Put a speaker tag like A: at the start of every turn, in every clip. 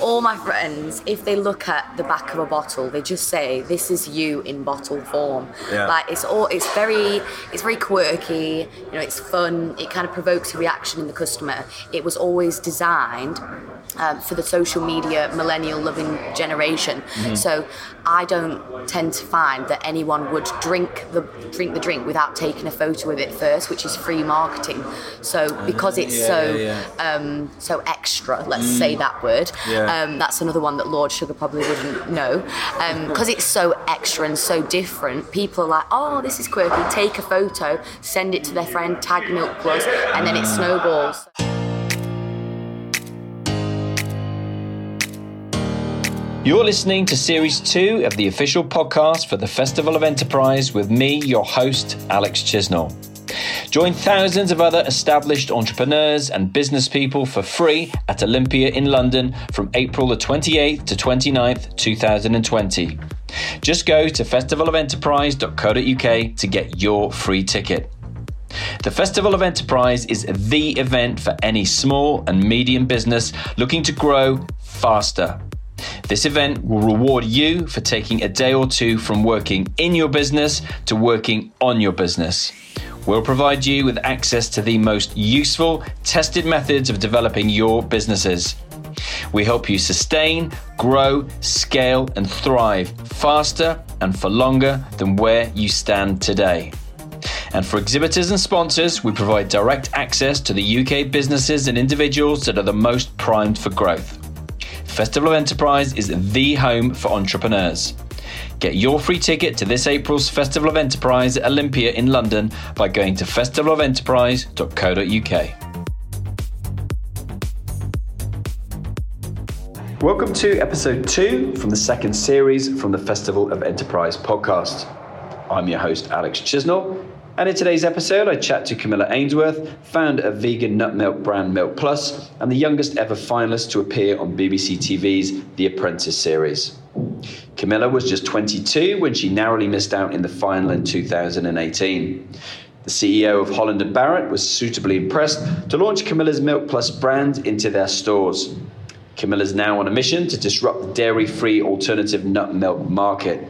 A: all my friends, if they look at the back of a bottle, they just say, "This is you in bottle form."
B: Yeah.
A: Like it's all, it's very, it's very quirky. You know, it's fun. It kind of provokes a reaction in the customer. It was always designed um, for the social media millennial loving generation. So I don't tend to find that anyone would drink the drink the drink without taking a photo with it first, which is free marketing. So because it's
B: yeah,
A: so
B: yeah,
A: Um, so extra, let's say that word.
B: Yeah.
A: Um, that's another one that Lord Sugar probably wouldn't know. Because it's so extra and so different, people are like, oh, this is quirky. Take a photo, send it to their friend, tag Milk Plus, and then it snowballs.
C: You're listening to Series 2 of the official podcast for the Festival of Enterprise with me, your host, Alex Chisnell. Join thousands of other established entrepreneurs and business people for free at Olympia in London from April the 28th to 29th, 2020. Just go to festivalofenterprise.co.uk to get your free ticket. The Festival of Enterprise is the event for any small and medium business looking to grow faster. This event will reward you for taking a day or two from working in your business to working on your business. We'll provide you with access to the most useful, tested methods of developing your businesses. We help you sustain, grow, scale, and thrive faster and for longer than where you stand today. And for exhibitors and sponsors, we provide direct access to the UK businesses and individuals that are the most primed for growth. Festival of Enterprise is the home for entrepreneurs. Get your free ticket to this April's Festival of Enterprise at Olympia in London by going to festivalofenterprise.co.uk. Welcome to episode two from the second series from the Festival of Enterprise podcast. I'm your host, Alex Chisnell, and in today's episode, I chat to Camilla Ainsworth, founder of vegan nut milk brand Milk Plus, and the youngest ever finalist to appear on BBC TV's The Apprentice series. Camilla was just 22 when she narrowly missed out in the final in 2018. The CEO of Holland and Barrett was suitably impressed to launch Camilla's Milk Plus brand into their stores. Camilla's now on a mission to disrupt the dairy free alternative nut milk market.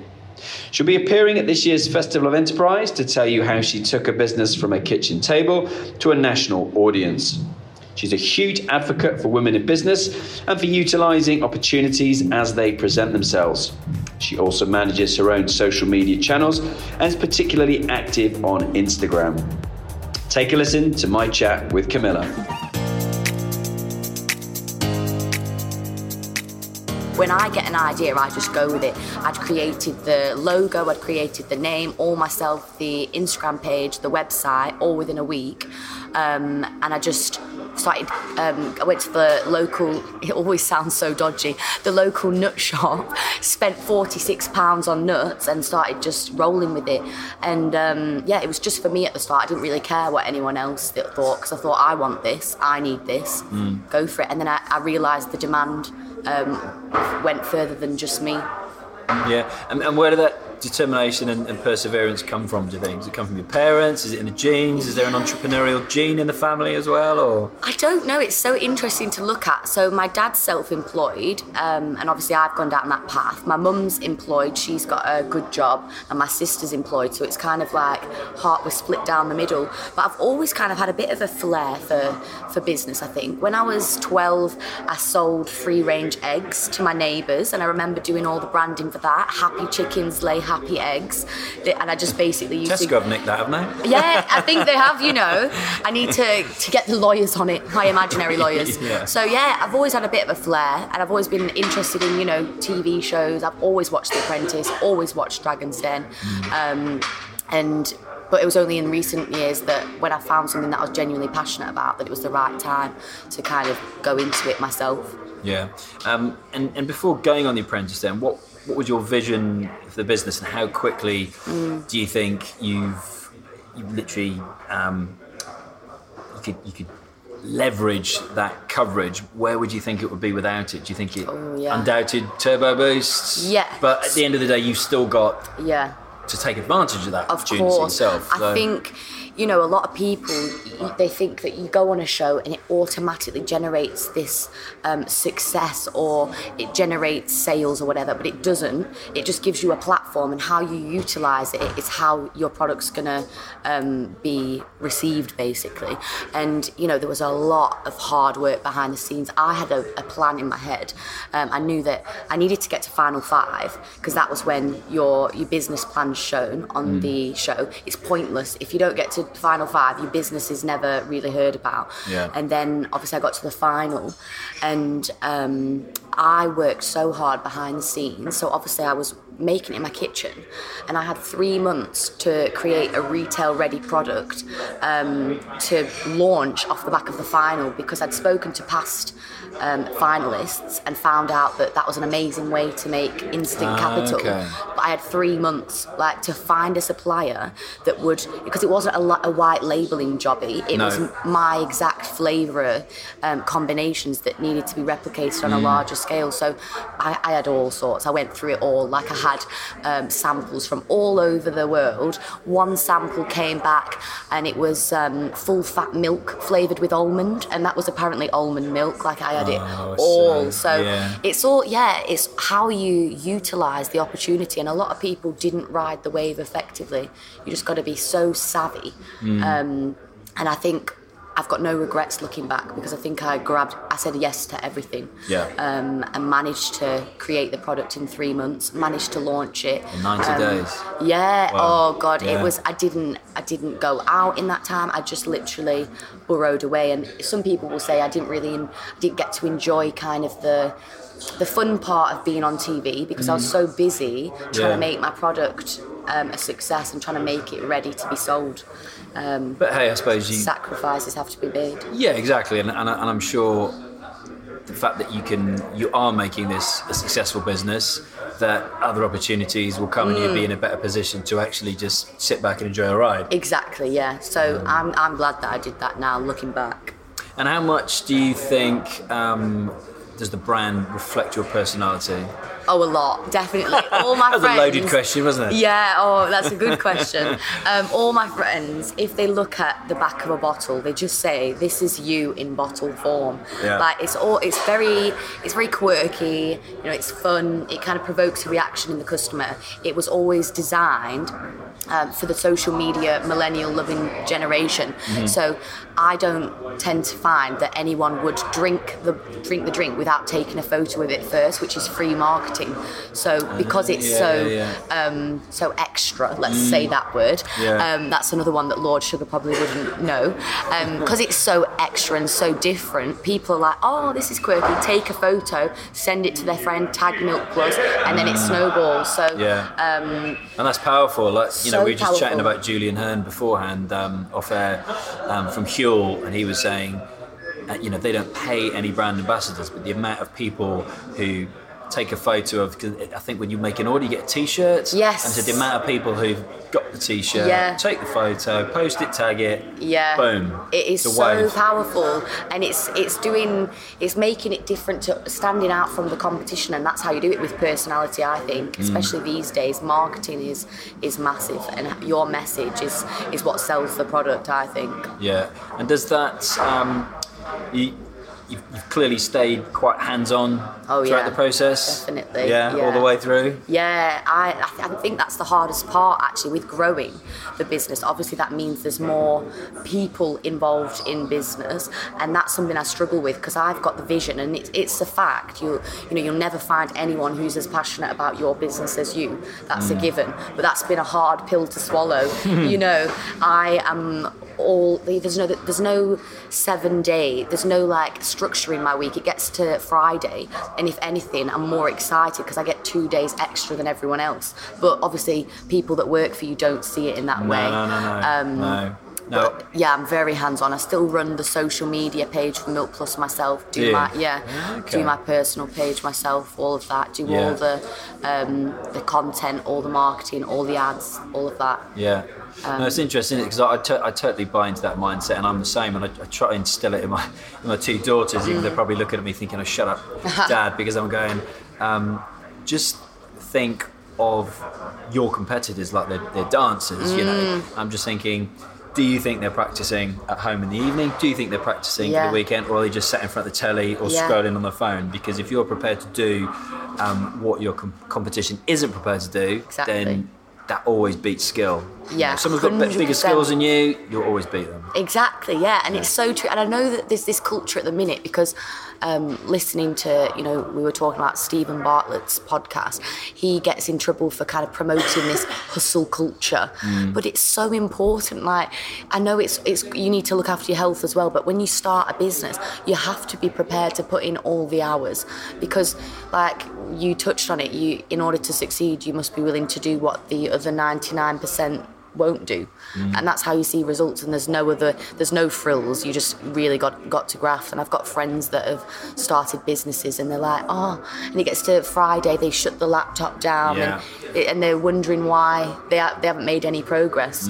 C: She'll be appearing at this year's Festival of Enterprise to tell you how she took a business from a kitchen table to a national audience. She's a huge advocate for women in business and for utilising opportunities as they present themselves. She also manages her own social media channels and is particularly active on Instagram. Take a listen to my chat with Camilla.
A: when I get an idea, I just go with it. I'd created the logo, I'd created the name, all myself, the Instagram page, the website, all within a week. Um, and I just started, um, I went to the local, it always sounds so dodgy, the local nut shop, spent £46 on nuts and started just rolling with it. And um, yeah, it was just for me at the start. I didn't really care what anyone else thought because I thought, I want this, I need this, go for it. And then I, I realised the demand um, went further than just me.
B: Yeah, and, and where did that determination and, and perseverance come from? Do you think? Does it come from your parents? Is it in the genes? Is there an entrepreneurial gene in the family as well? Or
A: I don't know. It's so interesting to look at. So my dad's self-employed, um, and obviously I've gone down that path. My mum's employed; she's got a good job, and my sister's employed. So it's kind of like heart was split down the middle. But I've always kind of had a bit of a flair for for business. I think when I was 12, I sold free-range eggs to my neighbours, and I remember doing all the branding for that. Happy chickens lay happy eggs, and I just basically used to
B: Tesco have nicked that, haven't they?
A: yeah, I think they have. You know, I need to to get the lawyers on it, my imaginary lawyers.
B: Yeah.
A: So yeah, I've always had a bit of a flair, and I've always been interested in you know TV shows. I've always watched The Apprentice, always watched Dragon's Den, um, and. But it was only in recent years that when I found something that I was genuinely passionate about, that it was the right time to kind of go into it myself.
B: Yeah. Um, and, and before going on The Apprentice, then, what, what was your vision for the business and how quickly do you think you've, you've literally um, you could, you could leverage that coverage? Where would you think it would be without it? Do you think it
A: Oh, yeah.
B: undoubted turbo boosts?
A: Yeah.
B: But at the end of the day, you've still got
A: Yeah.
B: to take advantage of that
A: Of
B: opportunity
A: course.
B: yourself.
A: I think you know, a lot of people they think that you go on a show and it automatically generates this um, success or it generates sales or whatever, but it doesn't. It just gives you a platform, and how you utilize it is how your product's gonna um, be received, basically. And you know, there was a lot of hard work behind the scenes. I had a, a plan in my head. Um, I knew that I needed to get to final five because that was when your your business plan's shown on the show. It's pointless if you don't get to final five. Your business is never really heard about.
C: Yeah.
A: And then obviously I got to the final, and um, I worked so hard behind the scenes. So obviously I was making it in my kitchen, and I had three months to create a retail ready product um, to launch off the back of the final because I'd spoken to past um, finalists and found out that that was an amazing way to make instant
C: Ah,
A: capital.
C: okay.
A: But I had three months like to find a supplier that would because it wasn't a, li- a white labeling jobby. It
C: No.
A: was my exact flavour um, combinations that needed to be replicated
C: Mm.
A: on a larger scale. So I, I had all sorts. I went through it all. Like I had um, samples from all over the world. One sample came back and it was um, full fat milk flavoured with almond, and that was apparently almond milk. Like I had it
C: Oh,
A: all.
C: see.
A: So
C: Yeah.
A: it's all yeah. It's how you utilise the opportunity, and a lot of people didn't ride the wave effectively. You just got to be so savvy.
C: Mm.
A: Um, and I think I've got no regrets looking back because I think I grabbed, I said yes to everything.
C: Yeah.
A: Um, and managed to create the product in three months, managed to launch it.
C: In 90 days.
A: Yeah.
C: Wow.
A: Oh God,
C: Yeah.
A: it was. I didn't. I didn't go out in that time. I just literally burrowed away. And some people will say I didn't really, I didn't get to enjoy kind of the, the fun part of being on TV because I was so busy trying
C: Mm. Yeah.
A: to make my product um, a success and trying to make it ready to be sold. Um,
C: But hey, I suppose you.
A: sacrifices have to be made.
C: Yeah, exactly, and, and, and I'm sure the fact that you can, you are making this a successful business, that other opportunities will come and you'll be in a better position to actually just sit back and enjoy a ride.
A: Exactly. Yeah. So I'm I'm glad that I did that now, looking back.
C: And how much do you think um, does the brand reflect your personality?
A: Oh, a lot, definitely. All my
C: That was a
A: friends.
C: loaded question, wasn't it?
A: Yeah, oh, that's a good question. um, all my friends, if they look at the back of a bottle, they just say, "This is you in bottle form."
C: Yeah.
A: Like it's all, it's very, it's very quirky. You know, it's fun. It kind of provokes a reaction in the customer. It was always designed. Um, for the social media millennial loving generation,
C: Mm-hmm.
A: so I don't tend to find that anyone would drink the drink the drink without taking a photo of it first, which is free marketing. So because it's
C: yeah,
A: so
C: yeah,
A: um, so extra. Let's say that word.
C: Yeah.
A: Um, that's another one that Lord Sugar probably wouldn't know because it's so extra and so different. People are like, "Oh, this is quirky." Take a photo, send it to their friend, tag Milk Plus, and then it snowballs. So
C: Yeah.
A: um,
C: And that's powerful. Like you know, we were just chatting about Julian Hearn beforehand um, off air um, from Huel, and he was saying, you know, they don't pay any brand ambassadors, but the amount of people who take a photo of I think when you make an order, you get a T-shirt.
A: Yes.
C: And so the amount of people who've got the T-shirt,
A: Yeah.
C: take the photo, post it, tag it.
A: Yeah.
C: Boom.
A: It is so
C: wave.
A: powerful and it's it's doing it's making it different to standing out from the competition and that's how you do it with personality I think.
C: Mm.
A: Especially these days. Marketing is is massive and your message is is what sells the product, I think.
C: Yeah, and does that um, you, you've, you've clearly stayed quite hands-on
A: Oh,
C: throughout
A: yeah,
C: the process?
A: definitely,
C: Yeah, all the way through.
A: Yeah, I, I, th- I think that's the hardest part actually with growing the business. Obviously, that means there's more people involved in business, and that's something I struggle with because I've got the vision, and it's, it's a fact. You you know you'll never find anyone who's as passionate about your business as you. That's a mm. given. But that's been a hard pill to swallow. you know, I am all there's no there's no seven day there's no like structure in my week it gets to friday and if anything i'm more excited because i get two days extra than everyone else but obviously people that work for you don't see it in that way
C: No, no, no, no.
A: Um,
C: no. No.
A: but yeah i'm very hands-on i still run the social media page for milk plus myself do
C: you?
A: my yeah
C: Okay.
A: do my personal page myself all of that do
C: Yeah.
A: all the um, the content all the marketing all the ads all of that
C: Yeah.
A: Um,
C: no, it's interesting because I, I, totally buy into that mindset, and I'm the same. And I, I try and instill it in my in my two daughters. Even
A: Mm.
C: they're probably looking at me thinking, "Oh, shut up, Dad," because I'm going. Um, just think of your competitors like they're, they're dancers. You know,
A: Mm.
C: I'm just thinking do you think they're practicing at home in the evening? Do you think they're practicing
A: Yeah.
C: for the weekend, or are they just sat in front of the telly or
A: Yeah.
C: scrolling on the phone? Because if you're prepared to do um, what your com- competition isn't prepared to do,
A: Exactly.
C: then that always beats skill. You
A: Yeah,
C: know, if someone's got bigger skills than you, you'll always beat them.
A: Exactly, yeah, and it's so true. And I know that there's this culture at the minute because um, listening to, you know, we were talking about Steven Bartlett's podcast. He gets in trouble for kind of promoting this hustle culture, but it's so important. Like, I know it's it's you need to look after your health as well, but when you start a business, you have to be prepared to put in all the hours because, like you touched on it, you in order to succeed, you must be willing to do what the other ninety nine percent won't do and that's how you see results and there's no other there's no frills you just really got got to graft and i've got friends that have started businesses and they're like oh and it gets to friday they shut the laptop down
C: Yeah.
A: and, and they're wondering why they, ha- they haven't made any progress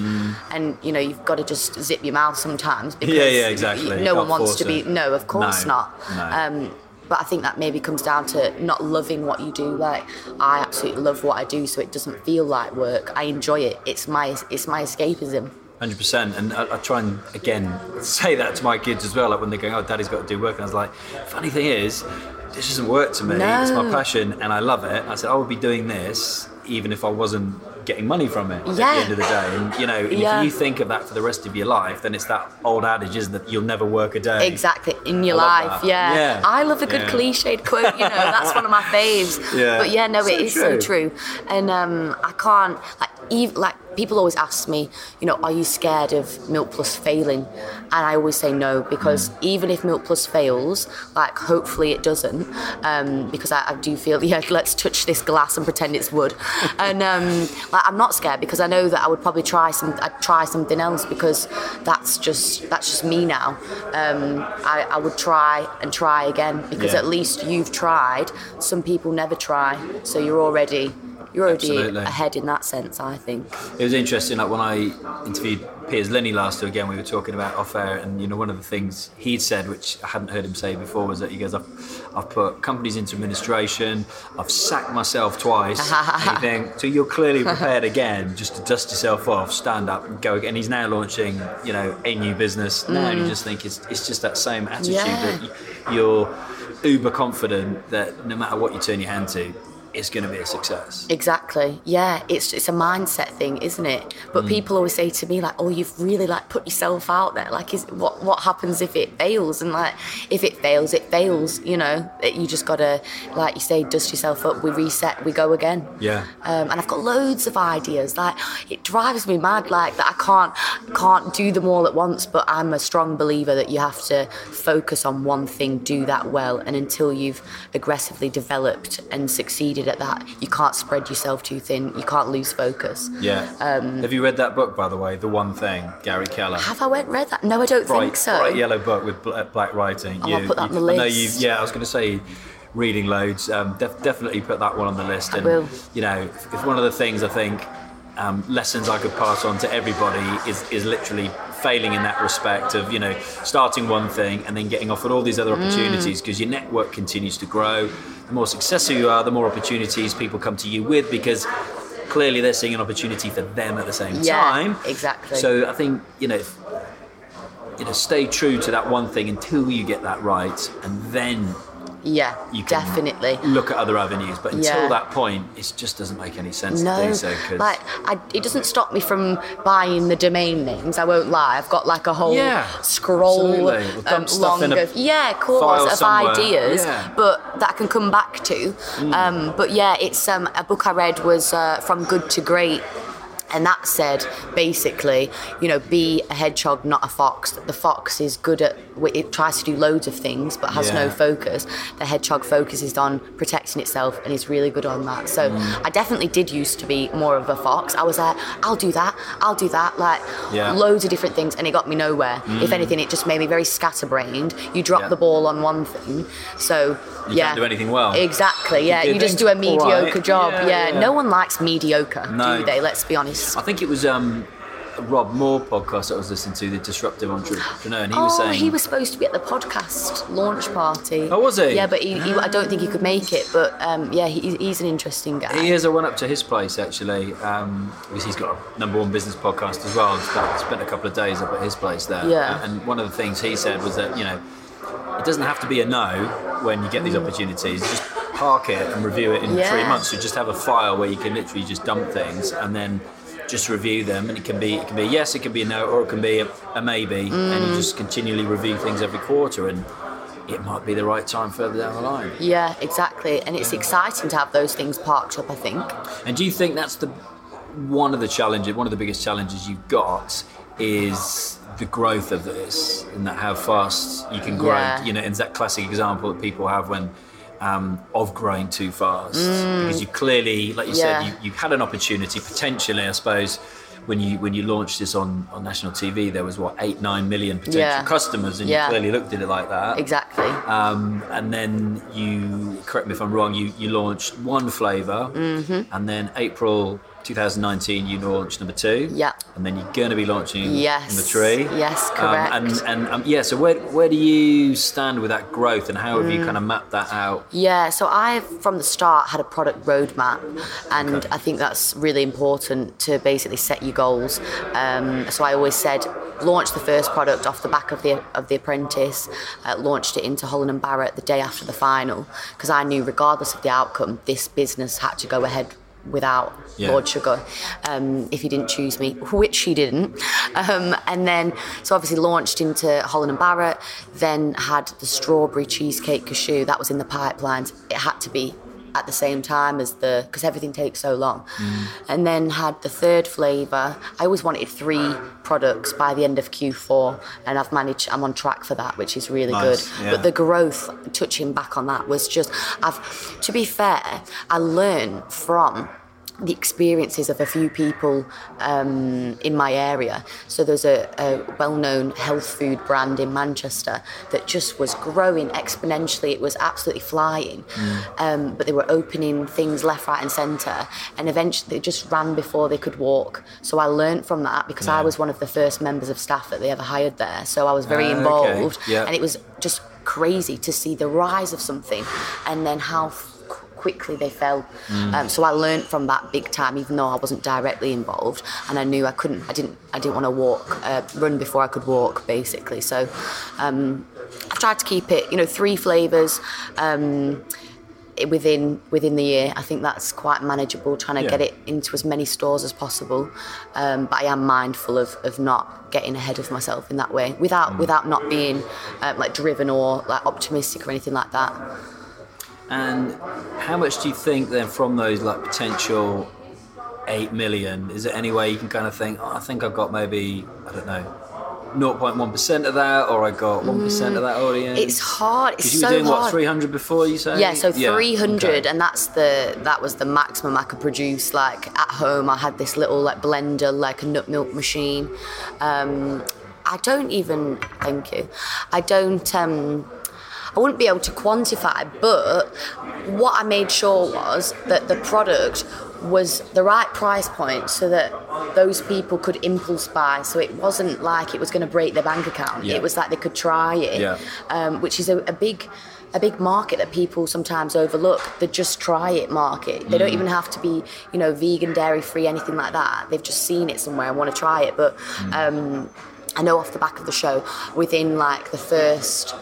A: and you know you've got to just zip your mouth sometimes because
C: Yeah, yeah, exactly.
A: no
C: You
A: one wants to be
C: it.
A: no of course
C: No,
A: not
C: no.
A: um, but I think that maybe comes down to not loving what you do. Like I absolutely love what I do, so it doesn't feel like work. I enjoy it. It's my it's my escapism.
C: Hundred percent, and I, I try and again say that to my kids as well. Like when they're going, "Oh, Daddy's got to do work," and I was like, "Funny thing is, this doesn't work to me. It's my passion, and I love it." I said, "I would be doing this even if I wasn't getting money from it." At the end of the day, and you know, and
A: Yeah.
C: if you think of that for the rest of your life, then it's that old adage, isn't it? You'll never work a day.
A: Exactly in your life, yeah.
C: Yeah.
A: I love a good
C: Yeah.
A: cliched quote. You know, that's one of my faves.
C: Yeah.
A: But yeah, no,
C: So
A: it is so
C: true.
A: true. And um, I can't like even like people always ask me, you know, are you scared of Milk Plus failing? And I always say no because
C: Mm.
A: even if Milk Plus fails, like hopefully it doesn't, um, because I, I do feel yeah, let's touch this glass and pretend it's wood. and um, like I'm not scared because I know that I would probably try some, I'd try something else because that's just that's just me now. Um, I, I would try and try again because
C: Yeah.
A: at least you've tried. Some people never try, so you're already you're already
C: Absolutely.
A: ahead in that sense. I think.
C: It was interesting. Like when I interviewed Piers Linney last year, again, we were talking about off air, and you know, one of the things he'd said, which I hadn't heard him say before, was that he goes, "I've, I've put companies into administration, I've sacked myself twice." you think, so you're clearly prepared again, just to dust yourself off, stand up, and go again. And he's now launching, you know, a new business. Now, and you just think it's it's just that same attitude
A: Mm. Yeah.
C: that you're uber confident that no matter what you turn your hand to, it's going to be a success.
A: Exactly. Yeah, it's it's a mindset thing, isn't it?
C: Mm.
A: But people always say to me like, "Oh, you've really like put yourself out there. Like, is what what happens if it fails?" And like, if it fails, it fails. You know, That you just gotta, like you say, dust yourself up. We reset. We go again.
C: Yeah.
A: Um, and I've got loads of ideas. Like, it drives me mad. Like that, I can't can't do them all at once. But I'm a strong believer that you have to focus on one thing, do that well, and until you've aggressively developed and succeeded at that, you can't spread yourself too thin. You can't lose focus.
C: Yeah.
A: Um,
C: Have you read that book, by the way, The One Thing, Gary Keller?
A: Have I went read that? No, I don't
C: bright,
A: think so.
C: bright yellow book with bl- black writing.
A: Oh, I'll put that on the
C: I know
A: list.
C: you. Yeah, I was going to say, reading loads. Um, def- definitely put that one on the list. And
A: will.
C: you know, it's one of the things I think um, lessons I could pass on to everybody is is literally failing in that respect of you know starting one thing and then getting offered all these other
A: Mm.
C: opportunities because your network continues to grow. The more successful you are, the more opportunities people come to you with because. Clearly, they're seeing an opportunity for them at the same
A: Yeah,
C: time.
A: exactly.
C: So I think you know, you know, stay true to that one thing until you get that right, and then
A: Yeah,
C: you can
A: definitely.
C: look at other avenues. But until
A: Yeah.
C: that point, it just doesn't make any sense
A: No,
C: to do so. 'cause-
A: like I, it doesn't stop me from buying the domain names. I won't lie. I've got like a whole
C: Yeah,
A: scroll.
C: We'll
A: um, long of yeah, course, of
C: somewhere.
A: ideas,
C: Yeah. Mm.
A: but that I can come back to. Um, but yeah, it's um, a book I read was uh, from good to great. And that said, basically, you know, be a hedgehog, not a fox. The fox is good at, it tries to do loads of things, but has no focus. The hedgehog focuses on protecting itself and is really good on that. So
C: Mm.
A: I definitely did used to be more of a fox. I was like, I'll do that, I'll do that, like
C: Yeah. Mm.
A: loads of different things, and it got me nowhere. If anything, it just made me very scatterbrained. You drop
C: Yeah.
A: the ball on one thing, so
C: You
A: yeah,
C: can't do anything well.
A: Exactly, yeah.
C: You
A: You just do a mediocre
C: right,
A: job.
C: yeah,
A: Yeah,
C: yeah.
A: no one likes mediocre,
C: No.
A: do they? Let's be honest.
C: I think it was um, Rob Moore podcast that I was listening to, the Disruptive Entrepreneur, and he was
A: oh,
C: saying
A: he was supposed to be at the podcast launch party.
C: Oh, was he?
A: Yeah, but he, he, I don't think he could make it. But um, yeah, he, he's an interesting guy.
C: He is. I went up to his place actually um, because he's got a number one business podcast as well. I spent a couple of days up at his place there.
A: Yeah.
C: And one of the things he said was that you know it doesn't have to be a no when you get these opportunities. Just park it and review it in
A: Yeah.
C: three months. So just have a file where you can literally just dump things and then just review them. And it can be it can be a yes, it can be a no, or it can be a, a maybe. And
A: Mm.
C: you just continually review things every quarter and. It might be the right time further down the line.
A: Yeah, exactly. And it's exciting to have those things parked up. I think.
C: And do you think that's the one of the challenges, one of the biggest challenges you've got is the growth of this and that how fast you can grow?
A: Yeah.
C: You know, and that classic example that people have when um, of growing too fast because you clearly, like you
A: Mm. Yeah.
C: said, you, you had an opportunity potentially, I suppose. When you when you launched this on, on national TV, there was what eight nine million potential
A: Yeah.
C: customers, and you clearly looked at it like that.
A: Exactly.
C: Um, and then you, correct me if I'm wrong, you, you launched one flavor
A: Mm-hmm.
C: and then April 2019 you launched number two.
A: Yeah.
C: And then you're going to be launching
A: Yes.
C: number three.
A: Yes,
C: Um,
A: correct.
C: and and um, yeah, so where, where do you stand with that growth and how have
A: Mm.
C: you kind of mapped that out?
A: Yeah, so I've from the start had a product roadmap, and
C: Okay.
A: I think that's really important to basically set your goals. Um, so I always said, launch the first product off the back of the of the Apprentice, uh, launched it into Holland and Barrett the day after the final, because I knew regardless of the outcome, this business had to go ahead without
C: Yeah.
A: Lord Sugar um, if he didn't choose me, which he didn't. Um, and then, so obviously launched into Holland and Barrett, then had the strawberry cheesecake cashew, that was in the pipelines. It had to be at the same time as the, because everything takes so long. And then had the third flavour. I always wanted three products by the end of Q4, and I've managed, I'm on track for that, which is really
C: Nice,
A: good.
C: yeah.
A: But the growth, touching back on that, was just, I've, to be fair, I learned from the experiences of a few people um, in my area. So there's a, a well-known health food brand in Manchester that just was growing exponentially. It was absolutely flying, um, but they were opening things left, right, and centre, and eventually they just ran before they could walk. So I learnt from that because I was one of the first members of staff that they ever hired there. So I was very
C: okay.
A: involved,
C: Yeah.
A: and it was just crazy to see the rise of something and then how quickly they fell. Um, so I learned from that big time, even though I wasn't directly involved, and I knew I couldn't. I didn't. I didn't want to walk, uh, run before I could walk, basically. So um, I've tried to keep it. You know, three flavors. Um, within within the year, I think that's quite manageable. Trying to
C: Yeah.
A: get it into as many stores as possible, um, but I am mindful of, of not getting ahead of myself in that way, without without not being um, like driven or like optimistic or anything like that.
C: And how much do you think then from those like potential eight million? Is there any way you can kind of think, oh, I think I've got maybe I don't know, 0.1 percent of that, or I got one percent of that audience?
A: It's hard. It's
C: Because you
A: so
C: were doing
A: hard.
C: what 300 before you say?
A: Yeah, so 300,
C: okay.
A: and that's the that was the maximum I could produce. Like at home, I had this little like blender, like a nut milk machine. Um, I don't even thank you. I don't. Um, I wouldn't be able to quantify, but what I made sure was that the product was the right price point so that those people could impulse buy. So it wasn't like it was going to break their bank account.
C: Yeah.
A: It was like they could try it,
C: Yeah.
A: um, which is a, a big a big market that people sometimes overlook the just try it market they
C: Mm.
A: don't even have to be you know vegan dairy free anything like that they've just seen it somewhere and want to try it but
C: Mm.
A: um, i know off the back of the show within like the first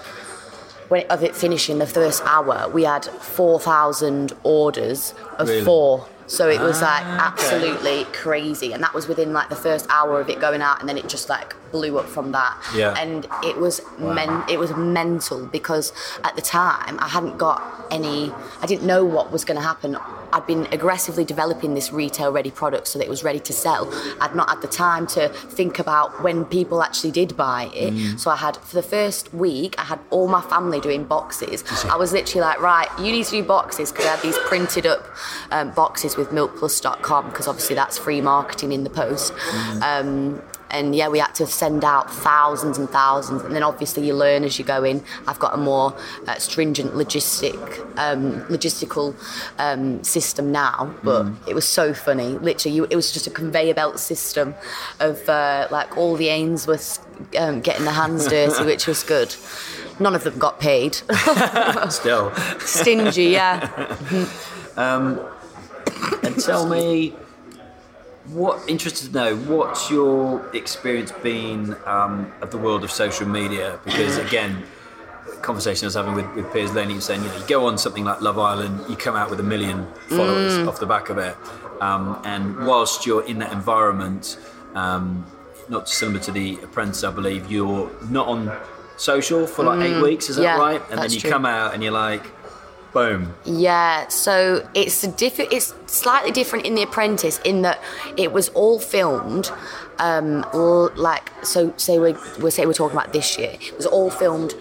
A: when of it finishing the first hour we had 4000 orders of
C: Really?
A: four so it was like
C: Ah, okay.
A: absolutely crazy and that was within like the first hour of it going out and then it just like blew up from that.
C: Yeah.
A: and it was men- it was mental because at the time I hadn't got any I didn't know what was going to happen. I'd been aggressively developing this retail ready product so that it was ready to sell. I'd not had the time to think about when people actually did buy it.
C: Mm.
A: so I had for the first week I had all my family doing boxes. I was literally like right you need to do boxes because I had these printed up um, boxes with milkplus.com because obviously that's free marketing in the post. Um, and yeah, we had to send out thousands and thousands. And then obviously you learn as you go in. I've got a more uh, stringent logistic, um, logistical um, system now, but
C: Mm.
A: it was so funny. Literally, you, it was just a conveyor belt system of uh, like all the Ainsworths um, getting their hands dirty, which was good. None of them got paid.
C: Still.
A: Stingy, yeah.
C: And tell me, what interested to know what's your experience been um, of the world of social media? Because again, conversation I was having with, with Piers Linney was saying, you know, you go on something like Love Island, you come out with a million followers off the back of it, um, and whilst you're in that environment, um, not similar to The Apprentice, I believe, you're not on social for like eight weeks. Is that
A: yeah,
C: right? And then you
A: true.
C: come out and you're like, boom.
A: Yeah, so it's diff- It's slightly different in The Apprentice in that it was all filmed, um, l- like so. Say we we say we're talking about this year. It was all filmed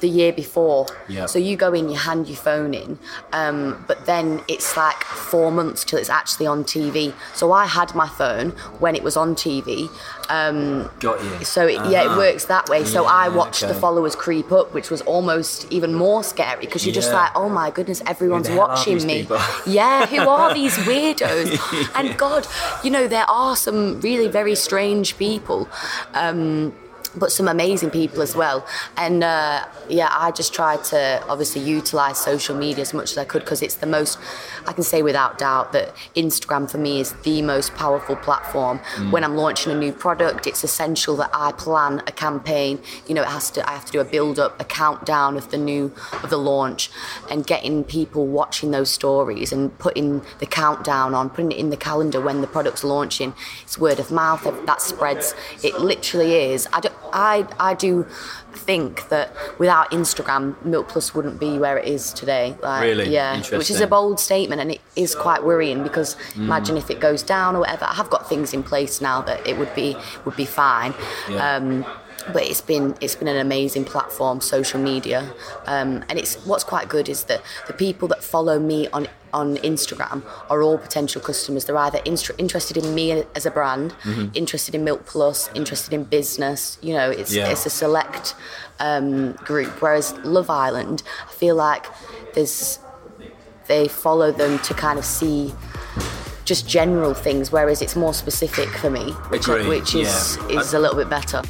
A: the year before.
C: Yeah.
A: So you go in, you hand your phone in, um, but then it's like four months till it's actually on TV. So I had my phone when it was on TV. Um,
C: Got you.
A: so it, yeah, it
C: Uh-huh.
A: works that way. So I
C: Yeah,
A: watched the followers creep up, which was almost even more scary because you're just like, oh my goodness, everyone's watching me. Yeah, who are these weirdos? And God, you know, there are some really very strange people. Um, but some amazing people as well. And uh, yeah, I just tried to obviously utilize social media as much as I could because it's the most, I can say without doubt that Instagram for me is the most powerful platform. When I'm launching a new product, it's essential that I plan a campaign. You know, it has to, I have to do a build up, a countdown of the new, of the launch and getting people watching those stories and putting the countdown on, putting it in the calendar when the product's launching. It's word of mouth that spreads. It literally is. I do, I, I do think that without Instagram, Milk Plus wouldn't be where it is today. Like,
C: Really?
A: Yeah. Which is a bold statement and it is quite worrying because imagine if it goes down or whatever. I have got things in place now that it would be would be fine.
C: Yeah.
A: Um, but it's been it's been an amazing platform, social media, um, and it's what's quite good is that the people that follow me on on Instagram are all potential customers. They're either inst- interested in me as a brand,
C: Mm-hmm.
A: interested in Milk Plus, interested in business. You know, it's
C: Yeah.
A: it's a select um, group. Whereas Love Island, I feel like there's they follow them to kind of see just general things, whereas it's more specific for me, which
C: Agreed,
A: which is
C: yeah.
A: is a little bit better.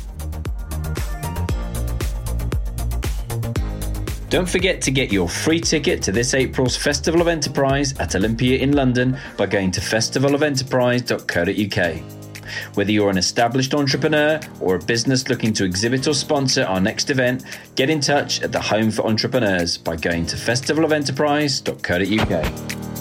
D: Don't forget to get your free ticket to this April's Festival of Enterprise at Olympia in London by going to festivalofenterprise.co.uk. Whether you're an established entrepreneur or a business looking to exhibit or sponsor our next event, get in touch at the Home for Entrepreneurs by going to festivalofenterprise.co.uk.